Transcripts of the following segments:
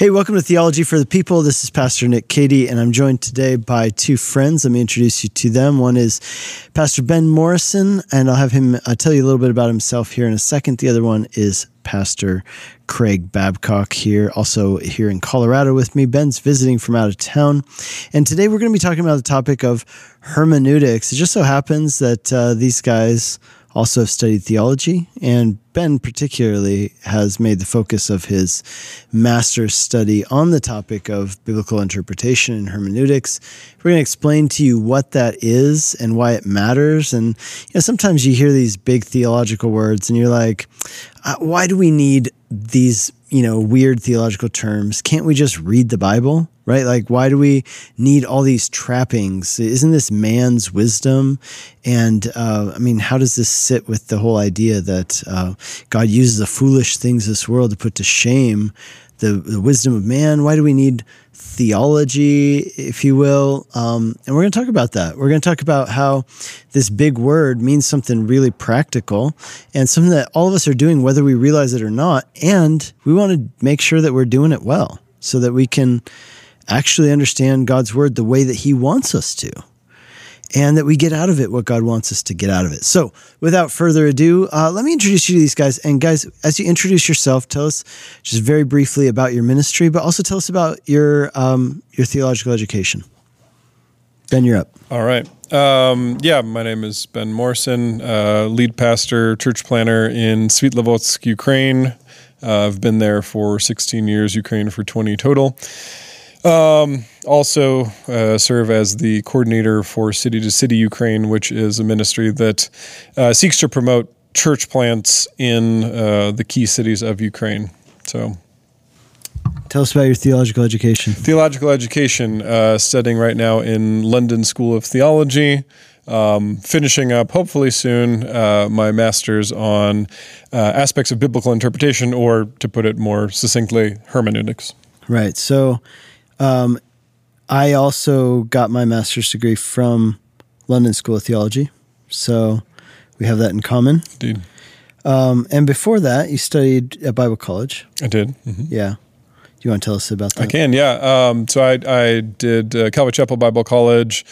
Hey, welcome to Theology for the People. This is Pastor Nick Cady, and I'm joined today by two friends. Let me introduce you to them. One is Pastor Ben Morrison, and I'll have him uh, tell you a little bit about himself here in a second. The other one is Pastor Craig Babcock here, also here in Colorado with me. Ben's visiting from out of town. And today we're going to be talking about the topic of hermeneutics. It just so happens that uh, these guys also have studied theology, and Ben particularly has made the focus of his master's study on the topic of biblical interpretation and hermeneutics. We're going to explain to you what that is and why it matters. And you know, sometimes you hear these big theological words, and you're like, uh, why do we need these you know weird theological terms? Can't we just read the Bible? right? Like, why do we need all these trappings? Isn't this man's wisdom? And uh, I mean, how does this sit with the whole idea that uh, God uses the foolish things of this world to put to shame the, the wisdom of man? Why do we need theology, if you will? Um, and we're going to talk about that. We're going to talk about how this big word means something really practical and something that all of us are doing, whether we realize it or not. And we want to make sure that we're doing it well so that we can actually understand God's word the way that He wants us to, and that we get out of it what God wants us to get out of it. So, without further ado, uh, let me introduce you to these guys. And, guys, as you introduce yourself, tell us just very briefly about your ministry, but also tell us about your um, your theological education. Ben, you're up. All right. Um, yeah, my name is Ben Morrison, uh, lead pastor, church planner in Svitlovodsk, Ukraine. Uh, I've been there for 16 years, Ukraine for 20 total. Um, also uh, serve as the coordinator for City to City Ukraine, which is a ministry that uh, seeks to promote church plants in uh, the key cities of Ukraine. So, tell us about your theological education. Theological education, uh, studying right now in London School of Theology. Um, finishing up, hopefully soon, uh, my master's on uh, aspects of biblical interpretation, or to put it more succinctly, hermeneutics. Right. So, um, I also got my master's degree from London School of Theology, so we have that in common. Indeed. Um, and before that, you studied at Bible College. I did. Mm-hmm. Yeah. Do you want to tell us about that? I can. Yeah. Um, so I I did uh, Calvary Chapel Bible College,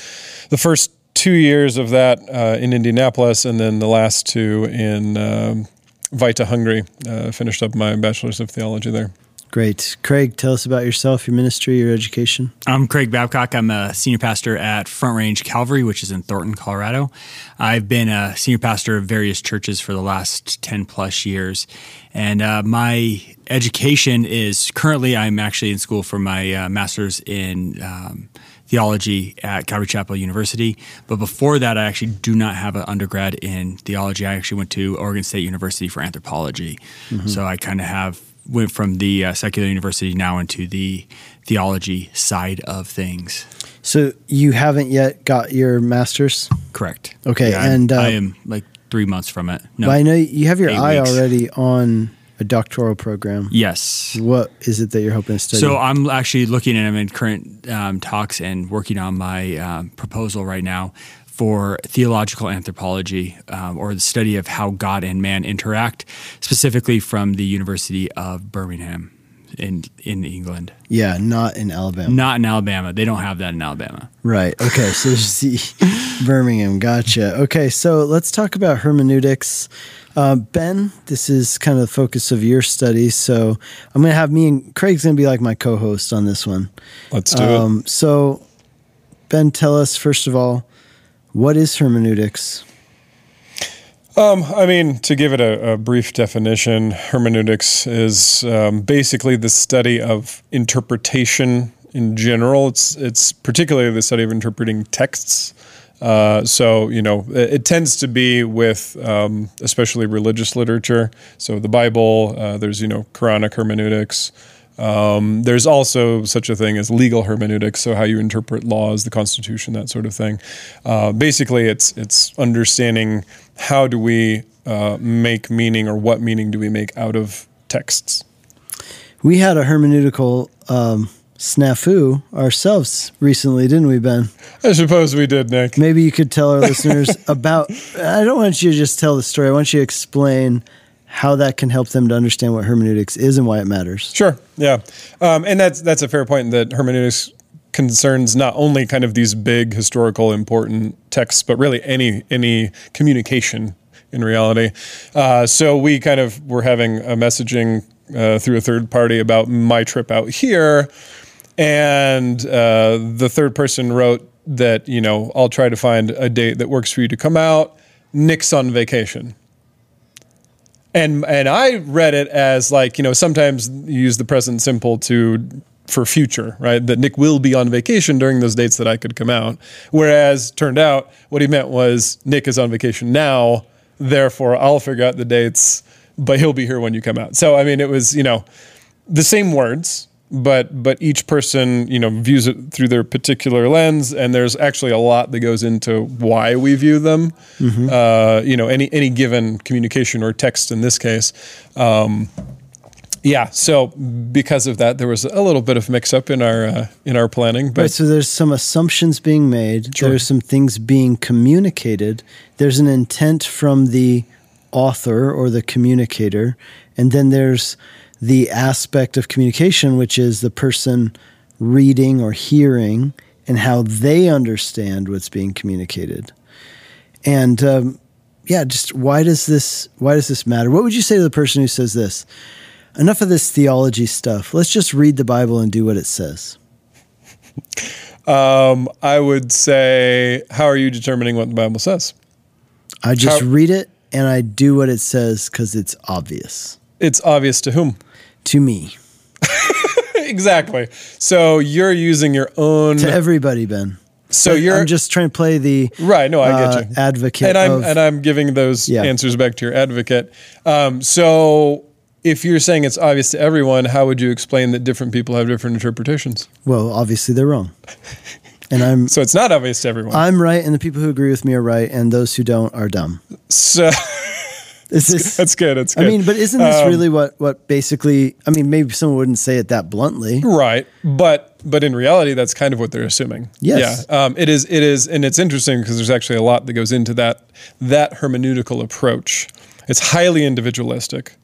the first two years of that uh, in Indianapolis, and then the last two in um, Vita, Hungary. Uh, finished up my bachelor's of theology there. Great. Craig, tell us about yourself, your ministry, your education. I'm Craig Babcock. I'm a senior pastor at Front Range Calvary, which is in Thornton, Colorado. I've been a senior pastor of various churches for the last 10 plus years. And uh, my education is currently, I'm actually in school for my uh, master's in um, theology at Calvary Chapel University. But before that, I actually do not have an undergrad in theology. I actually went to Oregon State University for anthropology. Mm-hmm. So I kind of have went from the uh, secular university now into the theology side of things. So you haven't yet got your master's? Correct. Okay, yeah, and uh, I am like three months from it. No, I know you have your eye weeks. already on a doctoral program. Yes. What is it that you're hoping to study? So I'm actually looking at I'm in current um, talks and working on my um, proposal right now for theological anthropology um, or the study of how God and man interact, specifically from the University of Birmingham in in England. Yeah, not in Alabama. Not in Alabama. They don't have that in Alabama. Right. Okay. So see, Birmingham. Gotcha. Okay. So let's talk about hermeneutics. Uh, ben, this is kind of the focus of your study. So I'm going to have me and Craig's going to be like my co-host on this one. Let's do um, it. So, Ben, tell us first of all what is hermeneutics? Um, I mean, to give it a, a brief definition, hermeneutics is um, basically the study of interpretation in general. It's it's particularly the study of interpreting texts. Uh, so you know, it, it, tends to be with um, especially religious literature. So the Bible, uh, there's you know Quranic hermeneutics. Um, there's also such a thing as legal hermeneutics, so how you interpret laws, the Constitution, that sort of thing. Uh, basically, it's it's understanding how do we uh, make meaning, or what meaning do we make out of texts. We had a hermeneutical um, snafu ourselves recently, didn't we, Ben? I suppose we did, Nick. Maybe you could tell our listeners about. I don't want you to just tell the story. I want you to explain how that can help them to understand what hermeneutics is and why it matters. Sure. Yeah. Um, and that's that's a fair point that hermeneutics concerns not only kind of these big historical important texts, but really any any communication in reality. Uh, so we kind of were having a messaging uh, through a third party about my trip out here, and uh, the third person wrote that you know I'll try to find a date that works for you to come out. Nick's on vacation. And and I read it as like you know sometimes you use the present simple to for future, right? That Nick will be on vacation during those dates that I could come out. Whereas turned out what he meant was Nick is on vacation now, therefore I'll figure out the dates, but he'll be here when you come out. So I mean, it was you know the same words, but but each person you know views it through their particular lens, and there's actually a lot that goes into why we view them. Mm-hmm. Uh, you know, any any given communication or text in this case. Um, yeah, so because of that, there was a little bit of mix up in our uh, in our planning. But right, so there's some assumptions being made. Sure. There's some things being communicated. There's an intent from the author or the communicator, and then there's the aspect of communication, which is the person reading or hearing and how they understand what's being communicated. And um, yeah, just why does this why does this matter? What would you say to the person who says this? enough of this theology stuff. Let's just read the Bible and do what it says. Um, I would say, how are you determining what the Bible says? I just how, read it and I do what it says because it's obvious. It's obvious to whom? To me. exactly. So you're using your own. To everybody, Ben. So you're. I'm just trying to play the right. No, I get uh, you. Advocate, and I'm of, and I'm giving those yeah. answers back to your advocate. Um, so if you're saying it's obvious to everyone, how would you explain that different people have different interpretations? Well, obviously they're wrong. And I'm so it's not obvious to everyone. I'm right, and the people who agree with me are right, and those who don't are dumb. So is this, that's good. That's good. I mean, but isn't this um, really what what basically? I mean, maybe someone wouldn't say it that bluntly, right? But but in reality, that's kind of what they're assuming. Yes. Yeah. Um, it is. It is, and it's interesting because there's actually a lot that goes into that that hermeneutical approach. It's highly individualistic.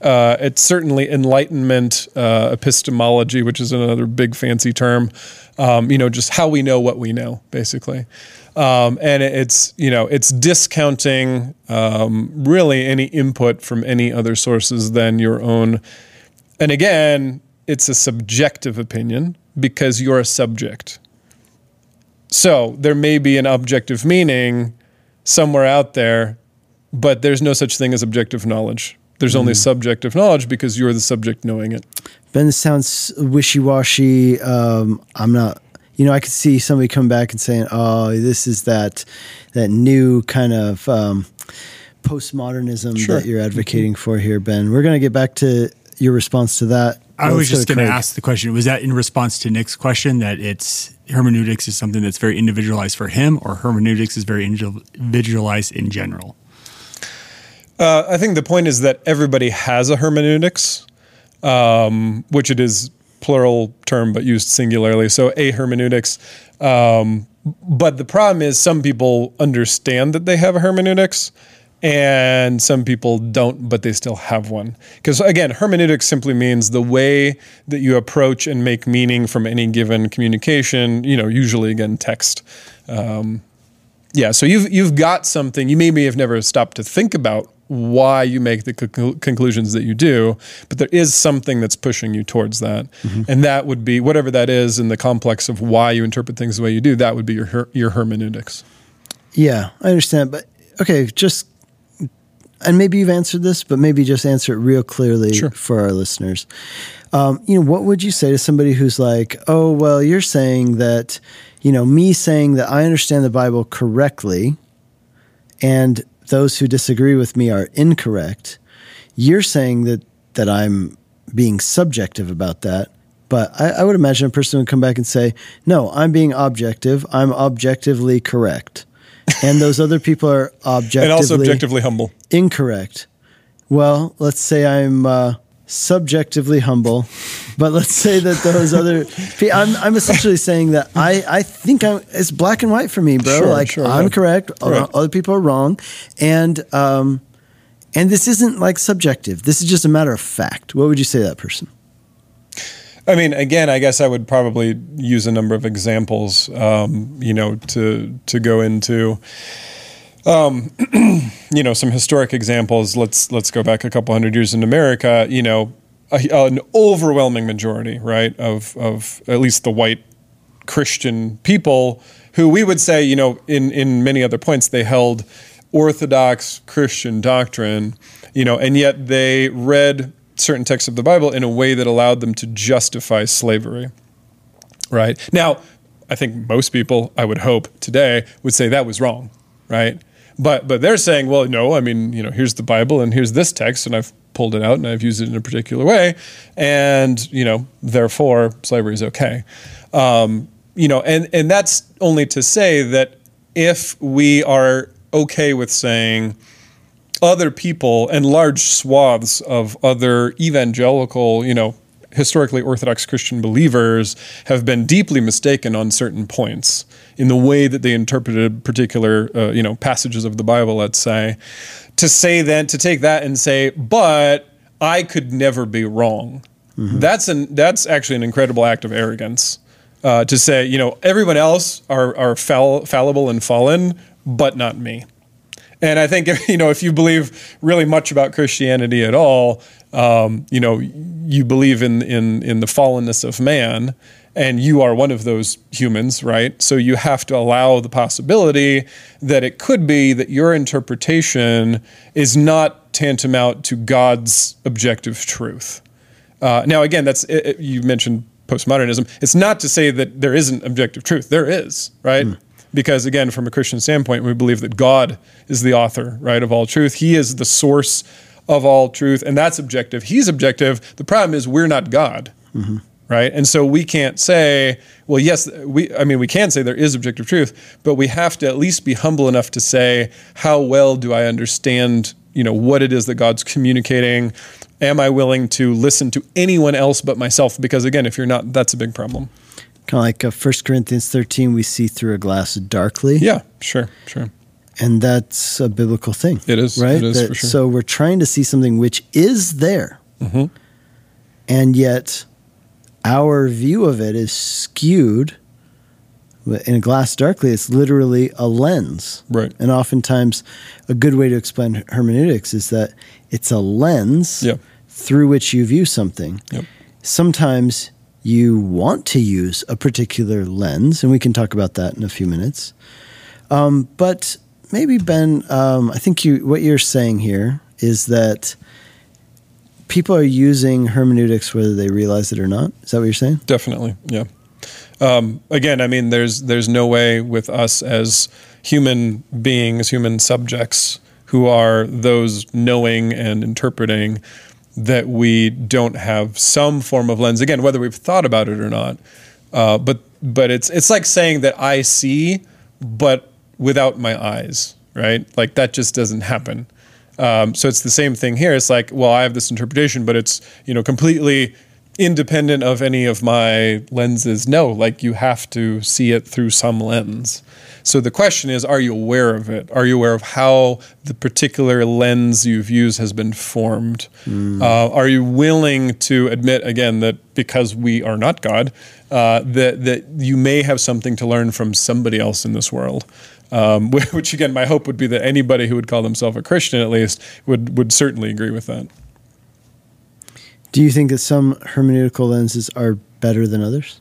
Uh, it's certainly Enlightenment uh, epistemology, which is another big fancy term. Um, you know, just how we know what we know, basically. Um, and it's you know it's discounting um, really any input from any other sources than your own. And again, it's a subjective opinion because you're a subject. So there may be an objective meaning somewhere out there, but there's no such thing as objective knowledge there's only mm. subjective knowledge because you're the subject knowing it. Ben, this sounds wishy washy. Um, I'm not. You know, I could see somebody come back and saying, "Oh, this is that that new kind of um, postmodernism sure. that you're advocating for here, Ben." We're going to get back to your response to that. I was just going to ask the question: Was that in response to Nick's question that it's hermeneutics is something that's very individualized for him, or hermeneutics is very individualized in general? Uh, I think the point is that everybody has a hermeneutics, um, which it is plural term but used singularly. So a hermeneutics. Um, but the problem is some people understand that they have a hermeneutics and some people don't, but they still have one. Because again, hermeneutics simply means the way that you approach and make meaning from any given communication, you know, usually again, text. Um, yeah, so you've you've got something you maybe have never stopped to think about why you make the conclusions that you do, but there is something that's pushing you towards that, mm-hmm. and that would be whatever that is in the complex of why you interpret things the way you do. That would be your her- your hermeneutics. Yeah, I understand, but okay, just and maybe you've answered this, but maybe just answer it real clearly sure. for our listeners. Um, you know, what would you say to somebody who's like, "Oh, well, you're saying that." You know, me saying that I understand the Bible correctly, and those who disagree with me are incorrect. You're saying that that I'm being subjective about that, but I, I would imagine a person would come back and say, "No, I'm being objective. I'm objectively correct." and those other people are objectively and also objectively humble. Incorrect. Well, let's say I'm uh, subjectively humble, but let's say that those other I'm I'm essentially saying that I I think I'm it's black and white for me, bro. Sure, like sure, I'm correct, right. other people are wrong, and um and this isn't like subjective. This is just a matter of fact. What would you say to that person? I mean, again, I guess I would probably use a number of examples, um, you know, to to go into, um, you know, some historic examples. Let's let's go back a couple hundred years in America. You know, a, an overwhelming majority, right, of of at least the white Christian people who we would say, you know, in in many other points they held orthodox Christian doctrine, you know, and yet they read certain texts of the Bible in a way that allowed them to justify slavery. Right? Now, I think most people, I would hope today, would say that was wrong, right? But but they're saying, well, no, I mean, you know, here's the Bible and here's this text, and I've pulled it out and I've used it in a particular way, and you know, therefore slavery is okay. Um, you know, and and that's only to say that if we are okay with saying other people and large swaths of other evangelical, you know, historically Orthodox Christian believers have been deeply mistaken on certain points in the way that they interpreted particular, uh, you know, passages of the Bible. Let's say, to say then to take that and say, but I could never be wrong. Mm-hmm. That's an that's actually an incredible act of arrogance. Uh, to say, you know, everyone else are are fall, fallible and fallen, but not me. And I think you know if you believe really much about Christianity at all, um, you know you believe in in in the fallenness of man, and you are one of those humans, right? So you have to allow the possibility that it could be that your interpretation is not tantamount to God's objective truth. Uh, now, again, that's it, you mentioned postmodernism. It's not to say that there isn't objective truth. There is, right? Mm because again from a christian standpoint we believe that god is the author right of all truth he is the source of all truth and that's objective he's objective the problem is we're not god mm-hmm. Right and so we can't say well yes we i mean we can say there is objective truth but we have to at least be humble enough to say how well do i understand you know what it is that god's communicating am i willing to listen to anyone else but myself because again if you're not that's a big problem Kind of like uh, 1 Corinthians 13, we see through a glass darkly. Yeah, sure, sure. And that's a biblical thing. It is, right? It is that, sure. So we're trying to see something which is there, mm-hmm. and yet our view of it is skewed. In a glass darkly, it's literally a lens. Right. And oftentimes, a good way to explain hermeneutics is that it's a lens yep. through which you view something. Yep. Sometimes you want to use a particular lens, and we can talk about that in a few minutes. Um, but maybe Ben, um, I think you what you're saying here is that people are using hermeneutics whether they realize it or not. Is that what you're saying? Definitely, yeah. Um, again, I mean, there's there's no way with us as human beings, human subjects, who are those knowing and interpreting that we don't have some form of lens again whether we've thought about it or not uh, but but it's it's like saying that I see but without my eyes right like that just doesn't happen um, so it's the same thing here it's like well I have this interpretation but it's you know completely independent of any of my lenses no like you have to see it through some lens so the question is, are you aware of it? Are you aware of how the particular lens you've used has been formed? Mm. Uh, are you willing to admit again that because we are not God, uh, that that you may have something to learn from somebody else in this world? Um, which again, my hope would be that anybody who would call themselves a Christian, at least, would would certainly agree with that. Do you think that some hermeneutical lenses are better than others?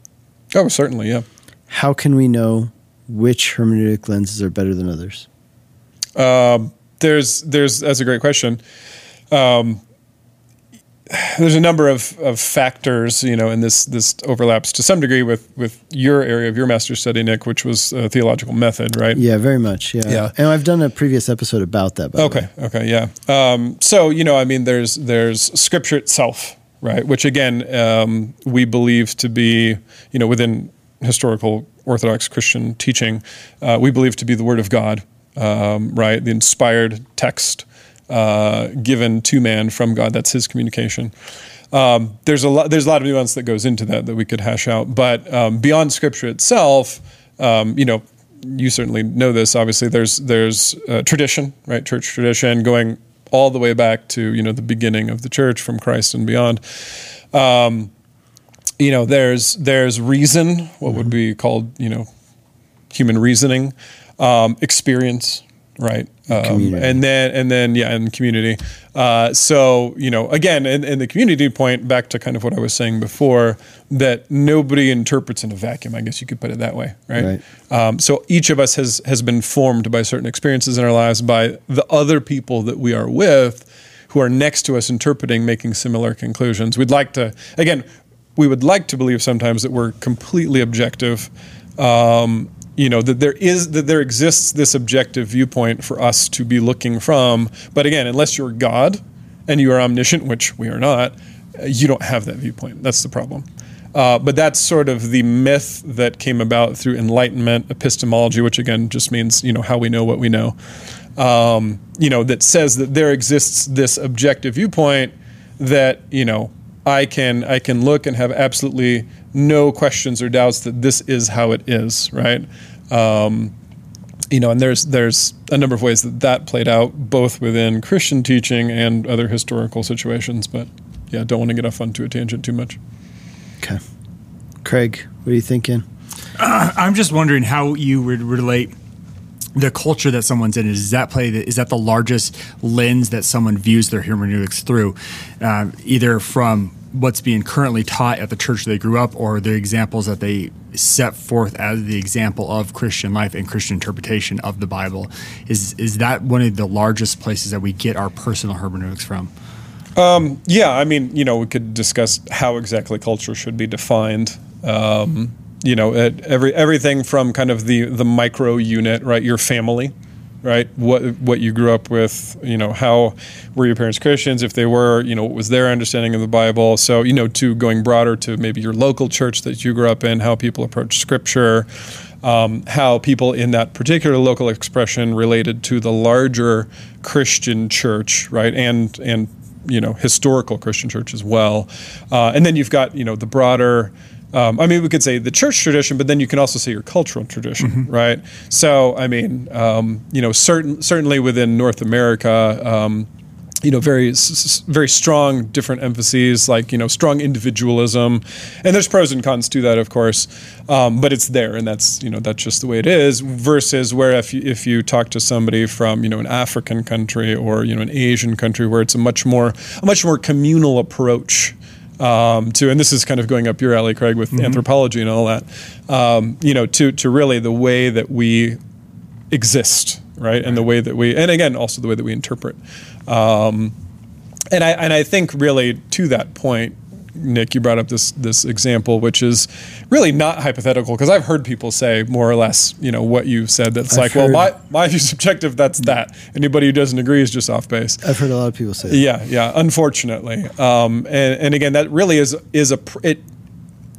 Oh, certainly, yeah. How can we know which hermeneutic lenses are better than others? Um, there's there's that's a great question. Um, there's a number of, of factors, you know, and this this overlaps to some degree with with your area of your master's study, Nick, which was a theological method, right? Yeah, very much. Yeah, yeah. And I've done a previous episode about that. okay, okay, yeah. Um, so you know, I mean, there's there's Scripture itself, right? Which again, um, we believe to be, you know, within historical Orthodox Christian teaching, uh, we believe to be the Word of God, um, right? The inspired text uh, given to man from God. That's His communication. Um, there's a lot. There's a lot of nuance that goes into that that we could hash out. But um, beyond Scripture itself, um, you know, you certainly know this. Obviously, there's there's uh, tradition, right? Church tradition going all the way back to you know the beginning of the church from Christ and beyond. Um, you know, there's there's reason, what would be called you know human reasoning, um, experience, right? Um, and then and then yeah, and community. Uh, so you know, again, in, in the community point, back to kind of what I was saying before, that nobody interprets in a vacuum. I guess you could put it that way, right? Right. Um, so each of us has has been formed by certain experiences in our lives by the other people that we are with, who are next to us, interpreting, making similar conclusions. We'd like to again, we would like to believe sometimes that we're completely objective. Um, you know that there is that there exists this objective viewpoint for us to be looking from. But again unless you're god and you are omniscient which we are not you don't have that viewpoint. That's the problem. Uh, but that's sort of the myth that came about through enlightenment epistemology which again just means you know how we know what we know. Um, you know that says that there exists this objective viewpoint that you know I can I can look and have absolutely no questions or doubts that this is how it is, right? Um, you know, and there's there's a number of ways that that played out, both within Christian teaching and other historical situations. But yeah, don't want to get off onto a tangent too much. Okay, Craig, what are you thinking? Uh, I'm just wondering how you would relate the culture that someone's in is that play is that the largest lens that someone views their hermeneutics through uh, either from what's being currently taught at the church they grew up or the examples that they set forth as the example of christian life and christian interpretation of the bible is is that one of the largest places that we get our personal hermeneutics from um, yeah i mean you know we could discuss how exactly culture should be defined um, you know, every everything from kind of the the micro unit, right? Your family, right? What what you grew up with, you know, how were your parents Christians? If they were, you know, what was their understanding of the Bible? So, you know, to going broader to maybe your local church that you grew up in, how people approach Scripture, um, how people in that particular local expression related to the larger Christian church, right? And and you know, historical Christian church as well. Uh, and then you've got you know the broader um, I mean, we could say the church tradition, but then you can also say your cultural tradition, mm-hmm. right? So, I mean, um, you know, certain certainly within North America, um, you know, very very strong different emphases, like you know, strong individualism, and there's pros and cons to that, of course, um, but it's there, and that's you know that's just the way it is. Versus where if you, if you talk to somebody from you know an African country or you know an Asian country, where it's a much more a much more communal approach um, to, and this is kind of going up your alley, Craig, with mm-hmm. anthropology and all that. Um, you know, to to really the way that we exist, right, and the way that we, and again, also the way that we interpret. Um, and I and I think really to that point, Nick, you brought up this this example, which is really not hypothetical because I've heard people say more or less, you know, what you said. That's I've like, well, my my view's subjective. That's that. Anybody who doesn't agree is just off base. I've heard a lot of people say. That. Yeah, yeah. Unfortunately, um, and and again, that really is is a it.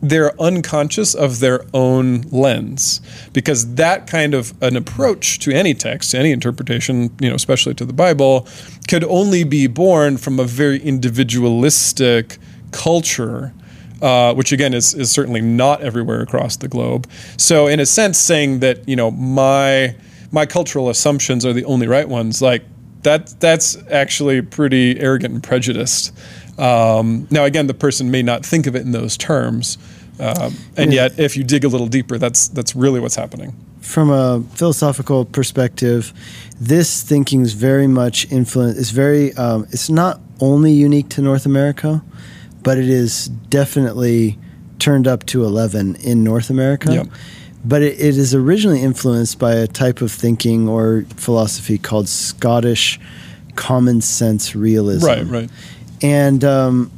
They're unconscious of their own lens because that kind of an approach to any text, any interpretation, you know, especially to the Bible, could only be born from a very individualistic culture, uh, which again is, is certainly not everywhere across the globe. So, in a sense, saying that you know my my cultural assumptions are the only right ones, like that that's actually pretty arrogant and prejudiced. Um, now, again, the person may not think of it in those terms, um, and yet, if you dig a little deeper, that's that's really what's happening. From a philosophical perspective, this thinking is very much influenced. It's very. Um, it's not only unique to North America but it is definitely turned up to 11 in North America. Yep. But it, it is originally influenced by a type of thinking or philosophy called Scottish common sense realism. Right, right. And, um,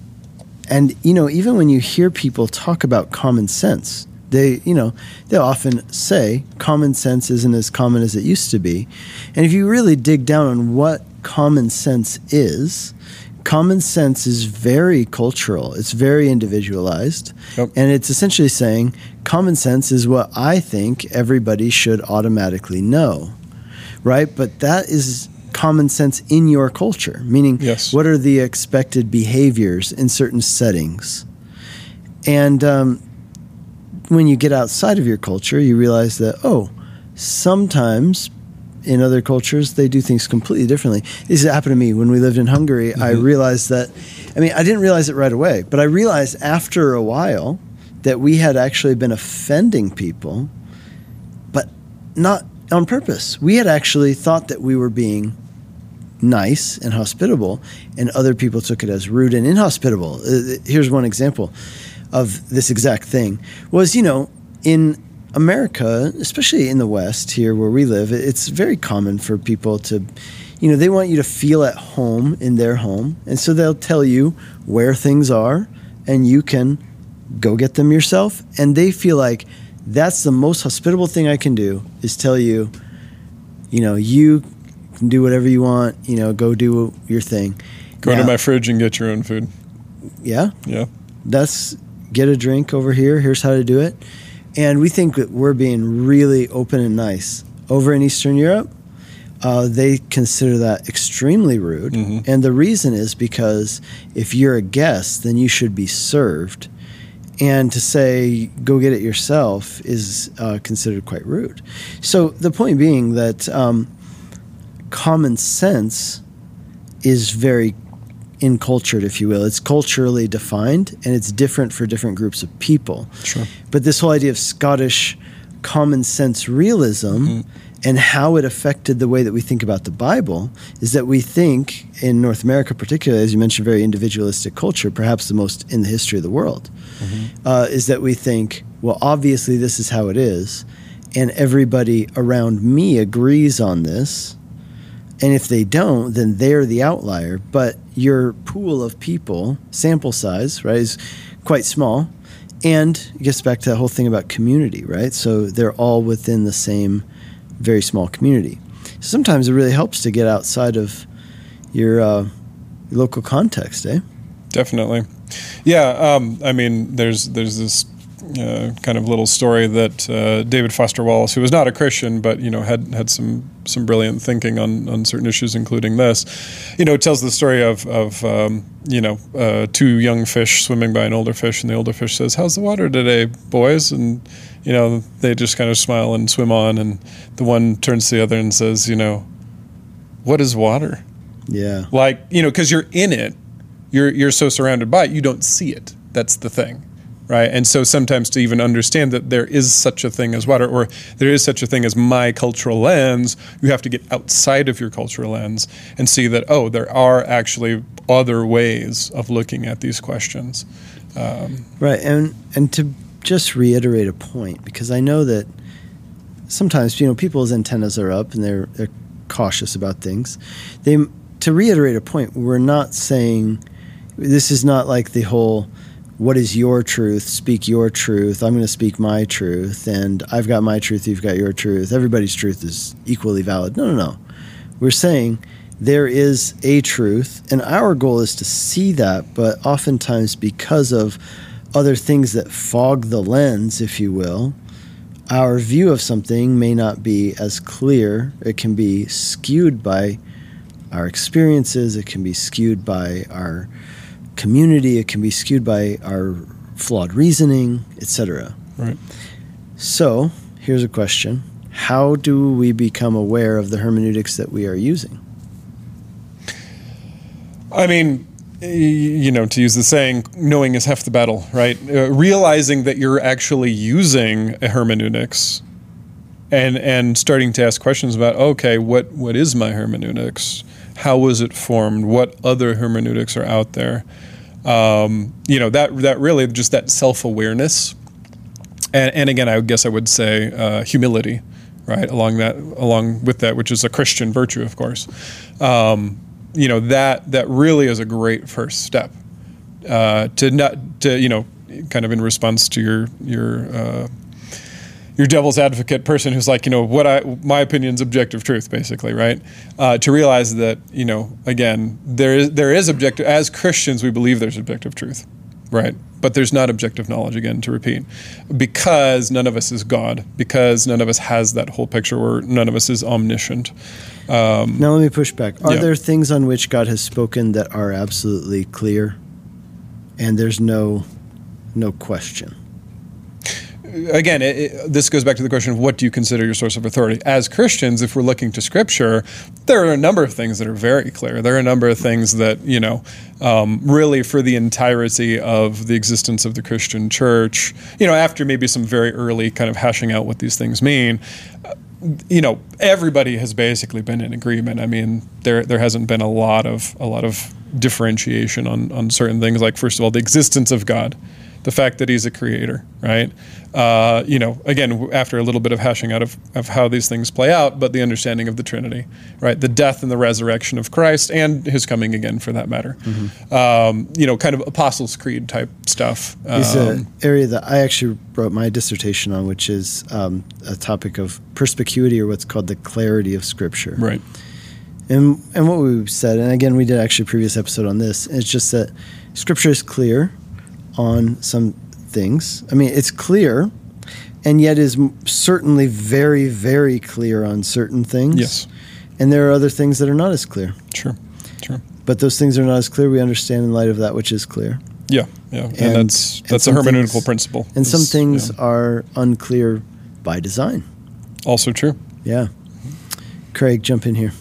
and you know, even when you hear people talk about common sense, they, you know, they often say common sense isn't as common as it used to be. And if you really dig down on what common sense is, common sense is very cultural. It's very individualized. Yep. And it's essentially saying common sense is what I think everybody should automatically know. Right? But that is common sense in your culture, meaning yes. what are the expected behaviors in certain settings? And um, when you get outside of your culture, you realize that, oh, sometimes in other cultures, they do things completely differently. This happened to me when we lived in Hungary. Mm-hmm. I realized that, I mean, I didn't realize it right away, but I realized after a while that we had actually been offending people, but not on purpose. We had actually thought that we were being nice and hospitable, and other people took it as rude and inhospitable. Uh, here's one example of this exact thing was, you know, in America, especially in the West here where we live, it's very common for people to, you know, they want you to feel at home in their home. And so they'll tell you where things are and you can go get them yourself. And they feel like that's the most hospitable thing I can do is tell you, you know, you can do whatever you want, you know, go do your thing. Go now, to my fridge and get your own food. Yeah. Yeah. That's get a drink over here. Here's how to do it. And we think that we're being really open and nice. Over in Eastern Europe, uh, they consider that extremely rude. Mm-hmm. And the reason is because if you're a guest, then you should be served. And to say, go get it yourself is uh, considered quite rude. So the point being that um, common sense is very incultured, if you will. It's culturally defined and it's different for different groups of people. Sure. But this whole idea of Scottish common sense realism mm-hmm. and how it affected the way that we think about the Bible is that we think in North America, particularly, as you mentioned, very individualistic culture, perhaps the most in the history of the world, mm-hmm. uh, is that we think, well, obviously this is how it is. And everybody around me agrees on this and if they don't, then they're the outlier. But your pool of people, sample size, right, is quite small. And it gets back to that whole thing about community, right? So they're all within the same very small community. Sometimes it really helps to get outside of your, uh, local context, eh? Definitely. Yeah. Um, I mean, there's there's this uh, kind of little story that uh, David Foster Wallace, who was not a Christian, but you know had had some some brilliant thinking on on certain issues, including this, you know, tells the story of of um, you know uh, two young fish swimming by an older fish, and the older fish says, "How's the water today, boys?" and you know they just kind of smile and swim on, and the one turns to the other and says, "You know, what is water?" Yeah, like you know, because you're in it, you're you're so surrounded by it, you don't see it. That's the thing right? And so sometimes to even understand that there is such a thing as water, or there is such a thing as my cultural lens, you have to get outside of your cultural lens and see that oh, there are actually other ways of looking at these questions. Um, right, and and to just reiterate a point, because I know that sometimes you know people's antennas are up and they're they're cautious about things. They to reiterate a point, we're not saying this is not like the whole what is your truth? Speak your truth. I'm going to speak my truth. And I've got my truth. You've got your truth. Everybody's truth is equally valid. No, no, no. We're saying there is a truth. And our goal is to see that. But oftentimes, because of other things that fog the lens, if you will, our view of something may not be as clear. It can be skewed by our experiences, it can be skewed by our community. It can be skewed by our flawed reasoning, etc. Right. So here's a question: How do we become aware of the hermeneutics that we are using? I mean, you know, to use the saying, knowing is half the battle, right? Uh, realizing that you're actually using a hermeneutics and and starting to ask questions about okay, what what is my hermeneutics? How was it formed? What other hermeneutics are out there? Um, you know that that really just that self awareness, and, and again, I guess I would say uh, humility, right? Along that, along with that, which is a Christian virtue, of course. Um, you know that that really is a great first step uh, to not to you know kind of in response to your your uh, your devil's advocate person who's like, you know, what I my opinion's objective truth, basically, right? Uh, to realize that, you know, again, there is there is objective as Christians we believe there's objective truth, right? But there's not objective knowledge again to repeat, because none of us is God, because none of us has that whole picture, where none of us is omniscient. Um, now let me push back. Are yeah. there things on which God has spoken that are absolutely clear, and there's no no question? Again, it, it, this goes back to the question of what do you consider your source of authority? As Christians, if we're looking to Scripture, there are a number of things that are very clear. There are a number of things that you know, um, really, for the entirety of the existence of the Christian Church, you know, after maybe some very early kind of hashing out what these things mean. you know, everybody has basically been in agreement. I mean, there there hasn't been a lot of a lot of differentiation on on certain things. Like first of all, the existence of God the fact that he's a creator, right? Uh, you know, again, after a little bit of hashing out of, of how these things play out, but the understanding of the Trinity, right? The death and the resurrection of Christ and his coming again, for that matter. Mm-hmm. Um, you know, kind of Apostles' Creed type stuff. It's um, an area that I actually wrote my dissertation on, which is um, a topic of perspicuity or what's called the clarity of Scripture. Right. And, and what we said, and again, we did actually a previous episode on this, it's just that Scripture is clear on some things. I mean, it's clear, and yet is certainly very, very clear on certain things. Yes. And there are other things that are not as clear. Sure. Sure. But those things are not as clear. We understand in light of that which is clear. Yeah, yeah, and, and that's that's and a hermeneutical things, principle. And some things yeah. are unclear by design. Also true. Yeah. Craig, jump in here.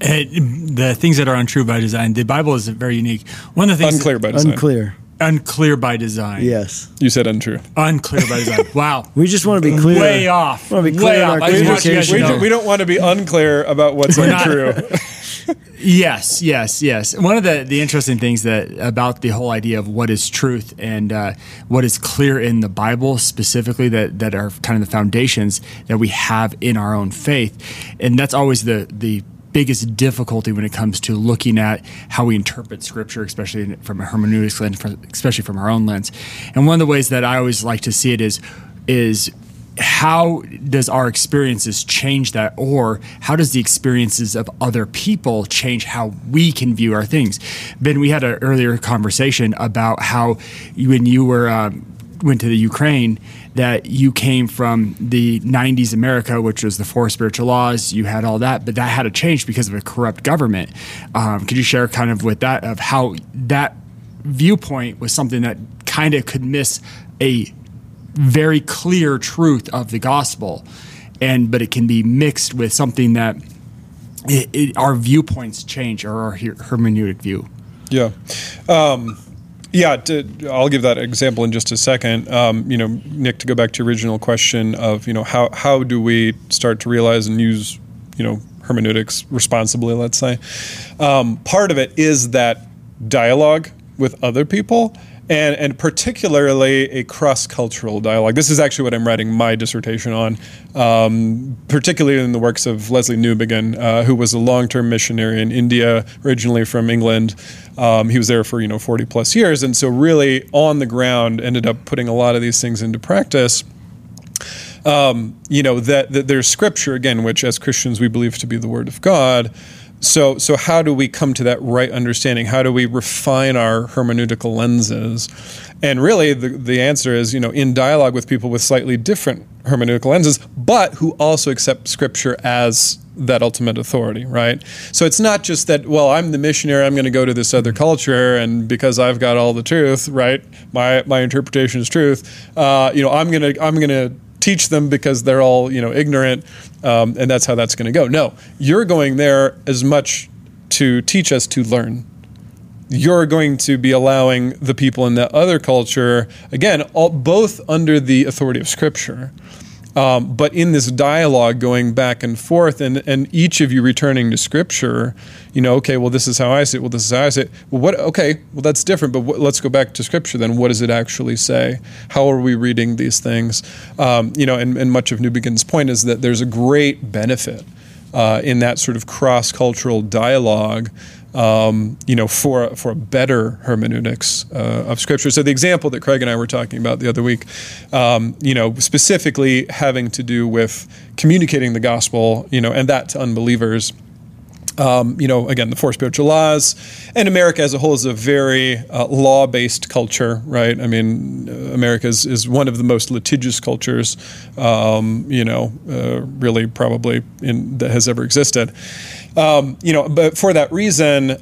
Uh, the things that are untrue by design. The Bible is very unique. One of the things unclear by design. Unclear. Unclear by design. Yes. You said untrue. Unclear by design. Wow. we just want to be clear. Way off. We want to be clear Way in our off. We, do, we don't want to be unclear about what's untrue. yes, yes, yes. One of the, the interesting things that about the whole idea of what is truth and uh, what is clear in the Bible specifically that, that are kind of the foundations that we have in our own faith, and that's always the the biggest difficulty when it comes to looking at how we interpret scripture, especially from a hermeneutics lens, especially from our own lens. And one of the ways that I always like to see it is is how does our experiences change that or how does the experiences of other people change how we can view our things ben we had an earlier conversation about how when you were um, went to the ukraine that you came from the 90s America, which was the four spiritual laws. You had all that, but that had to change because of a corrupt government. Um, could you share kind of with that of how that viewpoint was something that kind of could miss a very clear truth of the gospel, and but it can be mixed with something that it, it, our viewpoints change or our hermeneutic view. Yeah. Um, yeah, to, I'll give that example in just a second. Um, you know, Nick, to go back to your original question of you know how how do we start to realize and use you know hermeneutics responsibly? Let's say um, part of it is that dialogue with other people and, and particularly a cross cultural dialogue. This is actually what I'm writing my dissertation on, um, particularly in the works of Lesslie Newbigin, uh, who was a long term missionary in India, originally from England. Um, he was there for you know 40 plus years, and so really on the ground ended up putting a lot of these things into practice. Um, you know that, that there's scripture again, which as Christians we believe to be the word of God. So, so how do we come to that right understanding? How do we refine our hermeneutical lenses? And really, the, the answer is, you know, in dialogue with people with slightly different hermeneutical lenses, but who also accept Scripture as that ultimate authority, right? So it's not just that, well, I'm the missionary, I'm going to go to this other culture, and because I've got all the truth, right? My my interpretation is truth. Uh, you know, I'm gonna I'm gonna teach them because they're all you know ignorant, um, and that's how that's going to go. No, you're going there as much to teach us to learn. You're going to be allowing the people in that other culture, again, all, both under the authority of Scripture, um, but in this dialogue going back and forth, and, and each of you returning to Scripture, you know, okay, well, this is how I see it. Well, this is how I see it. Well, what? Okay, well, that's different. But what, let's go back to Scripture then. What does it actually say? How are we reading these things? Um, you know, and, and much of Newbigin's point is that there's a great benefit uh, in that sort of cross cultural dialogue um, you know, for for a better hermeneutics uh, of Scripture. So the example that Craig and I were talking about the other week, um, you know, specifically having to do with communicating the gospel, you know, and that to unbelievers. Um, you know, again, the four spiritual laws, and America as a whole is a very uh, law-based culture, right? I mean, uh, America is, is one of the most litigious cultures, um, you know, uh, really probably in, that has ever existed. Um, you know, but for that reason,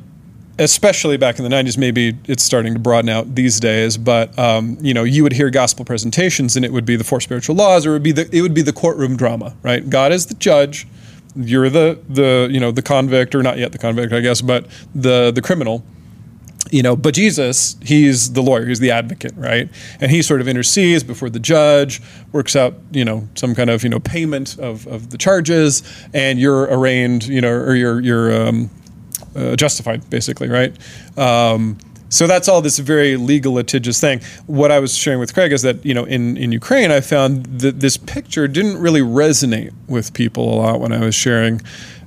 especially back in the 90s maybe it's starting to broaden out these days but um, you know you would hear gospel presentations and it would be the four spiritual laws or it would be the it would be the courtroom drama right god is the judge you're the the you know the convict or not yet the convict i guess but the the criminal you know but jesus he's the lawyer he's the advocate right? And he sort of intercedes before the judge works out you know some kind of you know payment of, of the charges and you're arraigned you know or you're you're um, uh, justified basically right? Um, so that's all this very legal litigious thing what i was sharing with craig is that you know in, in ukraine i found that this picture didn't really resonate with people a lot when i was sharing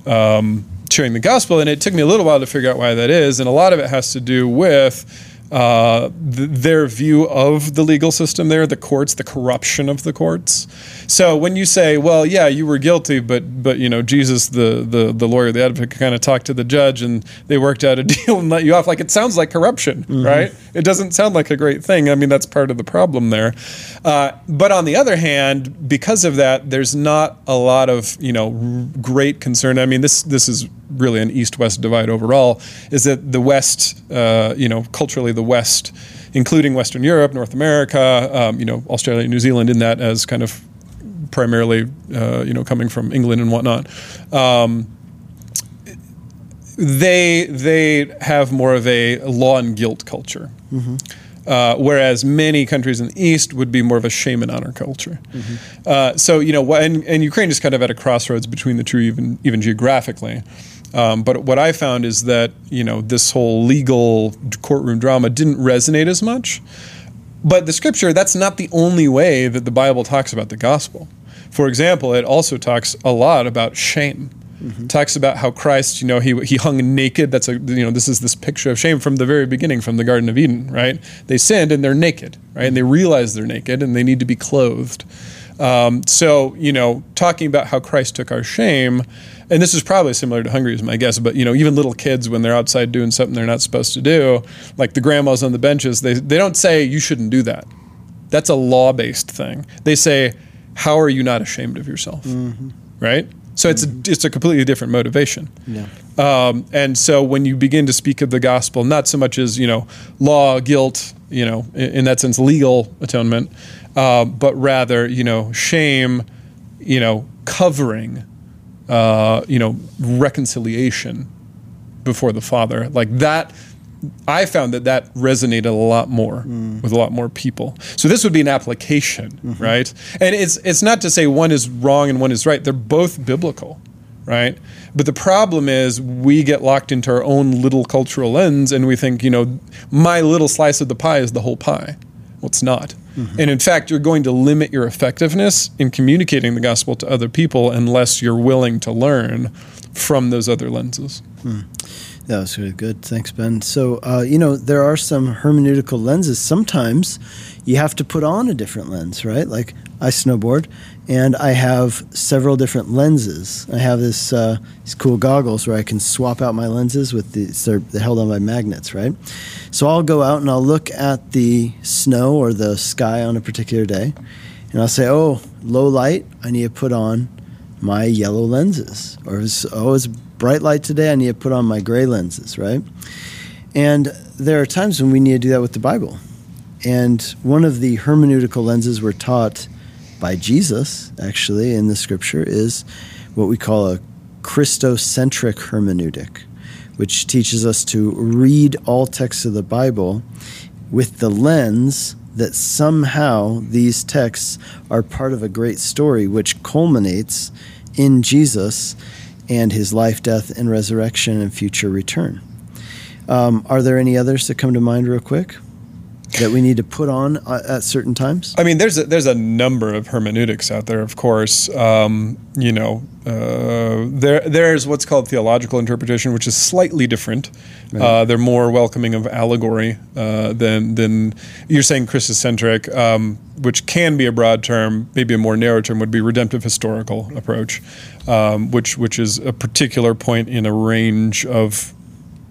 um, sharing the gospel, and it took me a little while to figure out why that is. And a lot of it has to do with uh, th- their view of the legal system there, the courts, the corruption of the courts. So when you say, "Well, yeah, you were guilty," but but you know Jesus, the the the lawyer, the advocate, kind of talked to the judge, and they worked out a deal and let you off. Like it sounds like corruption, mm-hmm. right? It doesn't sound like a great thing. I mean, that's part of the problem there. Uh, but on the other hand, because of that, there's not a lot of you know great concern. I mean, this this is really an east-west divide overall. Is that the West, uh, you know, culturally the West including Western Europe, North America, um, you know, Australia, New Zealand, in that as kind of primarily, uh, you know, coming from England and whatnot. Um, they they have more of a law and guilt culture. Mm-hmm. Uh, whereas many countries in the East would be more of a shame and honor culture. Mm-hmm. Uh, so you know, and, and Ukraine is kind of at a crossroads between the two, even even geographically. Um, but what I found is that you know this whole legal courtroom drama didn't resonate as much. But the scripture, that's not the only way that the Bible talks about the gospel. For example, it also talks a lot about shame. Mm-hmm. Talks about how Christ, you know, he he hung naked. That's a you know, this is this picture of shame from the very beginning, from the Garden of Eden, right? They sinned and they're naked, right? And they realize they're naked and they need to be clothed. Um, so you know, talking about how Christ took our shame, and this is probably similar to Hungary, is my guess. But you know, even little kids when they're outside doing something they're not supposed to do, like the grandmas on the benches, they they don't say you shouldn't do that. That's a law-based thing. They say how are you not ashamed of yourself? Mm-hmm. Right? So it's a, it's a completely different motivation. Yeah. Um, and so when you begin to speak of the gospel, not so much as you know law, guilt, you know, in, in that sense, legal atonement, uh, but rather you know shame, you know, covering, uh, you know, reconciliation before the Father, like that I found that that resonated a lot more mm. with a lot more people. So this would be an application, mm-hmm. right? And it's it's not to say one is wrong and one is right. They're both biblical, right? But the problem is we get locked into our own little cultural lens and we think, you know, my little slice of the pie is the whole pie. Well, it's not. Mm-hmm. And in fact, you're going to limit your effectiveness in communicating the gospel to other people unless you're willing to learn from those other lenses. Mm. That was really good. Thanks, Ben. So, uh, you know, there are some hermeneutical lenses. Sometimes you have to put on a different lens, right? Like I snowboard and I have several different lenses. I have this uh, these cool goggles where I can swap out my lenses with the they're, they're held on by magnets, right? So I'll go out and I'll look at the snow or the sky on a particular day, and I'll say, "Oh, low light, I need to put on my yellow lenses," or "Oh, it's bright light today, I need to put on my gray lenses, right? And there are times when we need to do that with the Bible. And one of the hermeneutical lenses we're taught by Jesus, actually, in the scripture, is what we call a Christocentric hermeneutic, which teaches us to read all texts of the Bible with the lens that somehow these texts are part of a great story which culminates in Jesus and his life, death, and resurrection and future return. Um, are there any others that come to mind real quick? That we need to put on uh, at certain times? I mean, there's a, there's a number of hermeneutics out there, of course. Um, you know, uh, there there's what's called theological interpretation, which is slightly different. Right. Uh, they're more welcoming of allegory uh, than than you're saying Christocentric, um, which can be a broad term. Maybe a more narrow term would be redemptive historical approach, um, which which is a particular point in a range of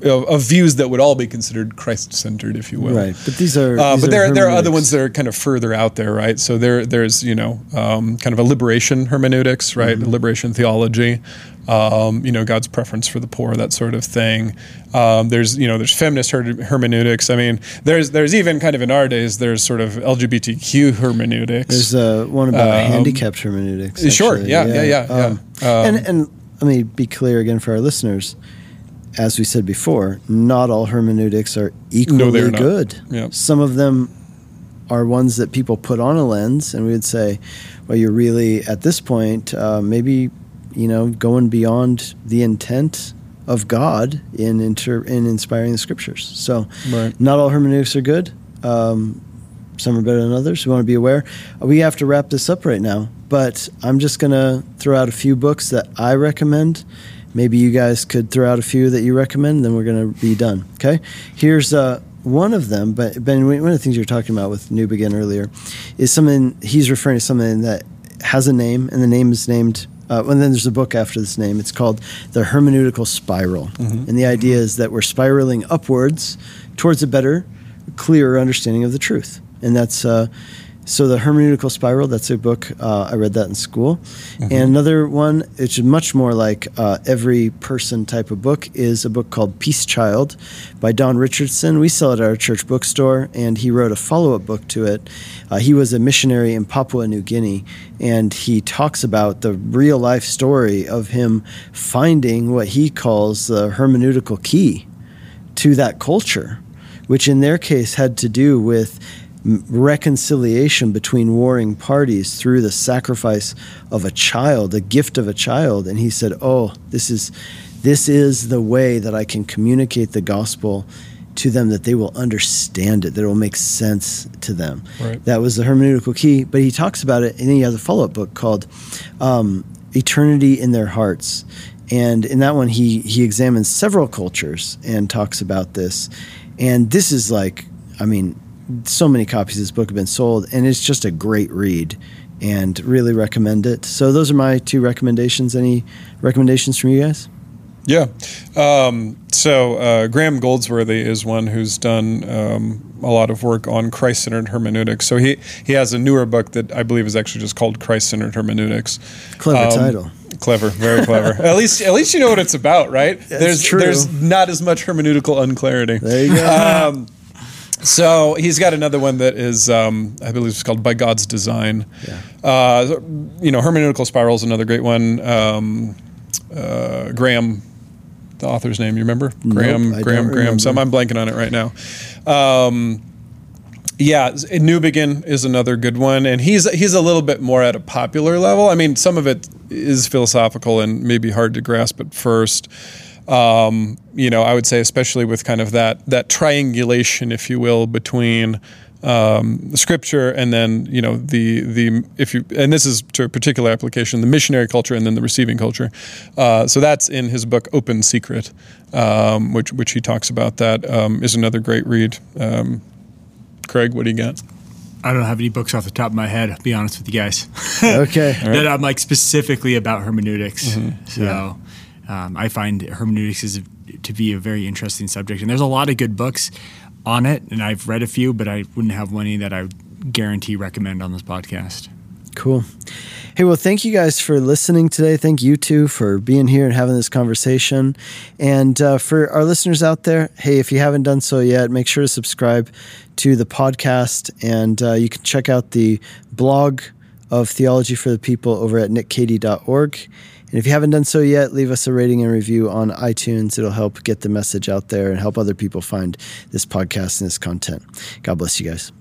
of, of views that would all be considered Christ-centered, if you will. Right, but these are. Uh, these but there, are there are other ones that are kind of further out there, right? So there, there's you know, um, kind of a liberation hermeneutics, right? Mm-hmm. Liberation theology, um, you know, God's preference for the poor, that sort of thing. Um, there's you know, there's feminist her- hermeneutics. I mean, there's there's even kind of in our days, there's sort of LGBTQ hermeneutics. There's uh, one about Um, handicapped hermeneutics. sure, actually. yeah, yeah, yeah, yeah. Um, Um, and and let me be clear again for our listeners. As we said before, not all hermeneutics are equally they're not. good. Yeah. Some of them are ones that people put on a lens, and we would say, well, you're really at this point uh, maybe you know going beyond the intent of God in inter in inspiring the scriptures. So, Right. not all hermeneutics are good. Um, some are better than others. We want to be aware. We have to wrap this up right now, but I'm just going to throw out a few books that I recommend. Maybe you guys could throw out a few that you recommend, then we're going to be done. Okay? Here's uh, one of them, but Ben, one of the things you were talking about with Newbigin earlier is something he's referring to something that has a name, and the name is named. Uh, and then there's a book after this name. It's called The Hermeneutical Spiral. And the idea is that we're spiraling upwards towards a better, clearer understanding of the truth. And that's uh, so the hermeneutical spiral. That's a book uh, I read that in school. And another one, which is much more like uh, every person type of book, is a book called Peace Child by Don Richardson. We sell it at our church bookstore, and he wrote a follow up book to it. Uh, he was a missionary in Papua New Guinea, and he talks about the real life story of him finding what he calls the hermeneutical key to that culture, which in their case had to do with reconciliation between warring parties through the sacrifice of a child, the gift of a child. And he said, "Oh, this is this is the way that I can communicate the gospel." To them, that they will understand it, that it will make sense to them. Right. That was the hermeneutical key. But he talks about it, and then he has a follow up book called um, Eternity in Their Hearts. And in that one, he, he examines several cultures and talks about this. And this is like, I mean, so many copies of this book have been sold, and it's just a great read and really recommend it. So, those are my two recommendations. Any recommendations from you guys? Yeah. Um, so uh, Graham Goldsworthy is one who's done um, a lot of work on Christ-centered hermeneutics. So he he has a newer book that I believe is actually just called Christ-centered hermeneutics. Clever Um, title. Clever, very clever. at least at least you know what it's about, right? there's true. there's not as much hermeneutical unclarity. There you go. So he's got another one that is, um, I believe it's called By God's Design. Uh, you know, hermeneutical spiral is another great one. Um, uh, Graham, the author's name, you remember? Graham, don't Graham, Graham. Some. I'm blanking on it right now. Um, yeah, Newbigin is another good one, and he's he's a little bit more at a popular level. I mean, some of it is philosophical and maybe hard to grasp at first. Um, you know, I would say especially with kind of that that triangulation, if you will, between um, scripture and then you know the the if you and this is to a particular application, the missionary culture and then the receiving culture. Uh, so that's in his book Open Secret, um, which which he talks about. That um, is another great read. Um, Craig, what do you got? I don't have any books off the top of my head. I'll be honest with you guys. Okay. that I'm like specifically about hermeneutics. So um, I find hermeneutics is to be a very interesting subject, and there's a lot of good books on it, and I've read a few, but I wouldn't have any that I guarantee recommend on this podcast. Cool. Hey, well, thank you guys for listening today. Thank you two for being here and having this conversation. And uh, for our listeners out there, hey, if you haven't done so yet, make sure to subscribe to the podcast. And uh, you can check out the blog of Theology for the People over at nickcady.org. And if you haven't done so yet, leave us a rating and review on iTunes. It'll help get the message out there and help other people find this podcast and this content. God bless you guys.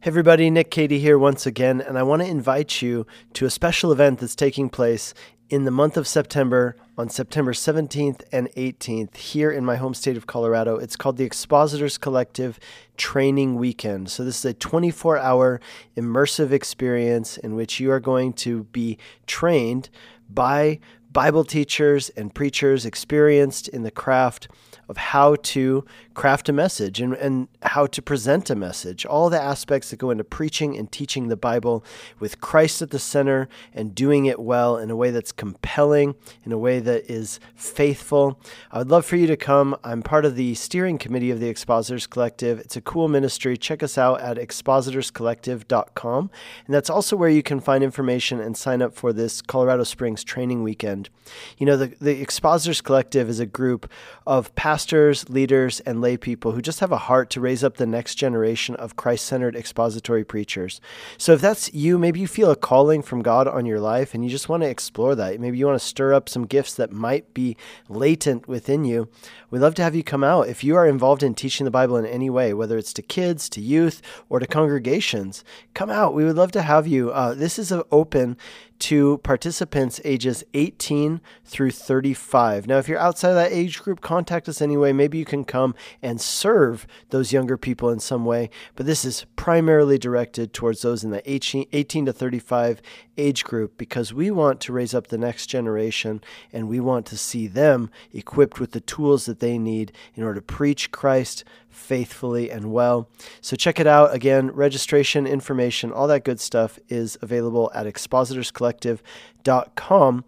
Hey everybody, Nick Cady here once again, and I want to invite you to a special event that's taking place in the month of September on September 17th and 18th here in my home state of Colorado. It's called the Expositors Collective Training Weekend. So, this is a 24 hour immersive experience in which you are going to be trained by Bible teachers and preachers experienced in the craft of how to craft a message and, and how to present a message. All the aspects that go into preaching and teaching the Bible with Christ at the center and doing it well in a way that's compelling, in a way that is faithful. I would love for you to come. I'm part of the steering committee of the Expositors Collective. It's a cool ministry. Check us out at expositorscollective.com. And that's also where you can find information and sign up for this Colorado Springs training weekend. You know, the, the Expositors Collective is a group of pastors, leaders, and lay people who just have a heart to raise up the next generation of Christ centered expository preachers. So if that's you, maybe you feel a calling from God on your life and you just want to explore that. Maybe you want to stir up some gifts that might be latent within you. We'd love to have you come out. If you are involved in teaching the Bible in any way, whether it's to kids, to youth, or to congregations, come out. We would love to have you. Uh, this is an open to participants ages 18 through 35. Now, if you're outside of that age group, contact us anyway. Maybe you can come and serve those younger people in some way. But this is primarily directed towards those in the 18 to 35 age group because we want to raise up the next generation and we want to see them equipped with the tools that they need in order to preach Christ faithfully and well. So check it out. Again, registration information, all that good stuff is available at expositorscollective.com.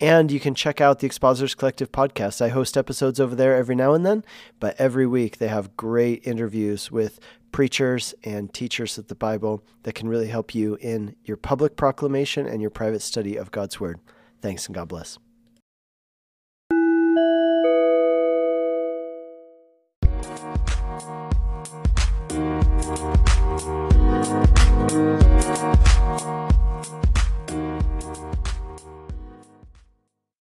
And you can check out the Expositors Collective podcast. I host episodes over there every now and then, but every week they have great interviews with preachers and teachers of the Bible that can really help you in your public proclamation and your private study of God's Word. Thanks and God bless.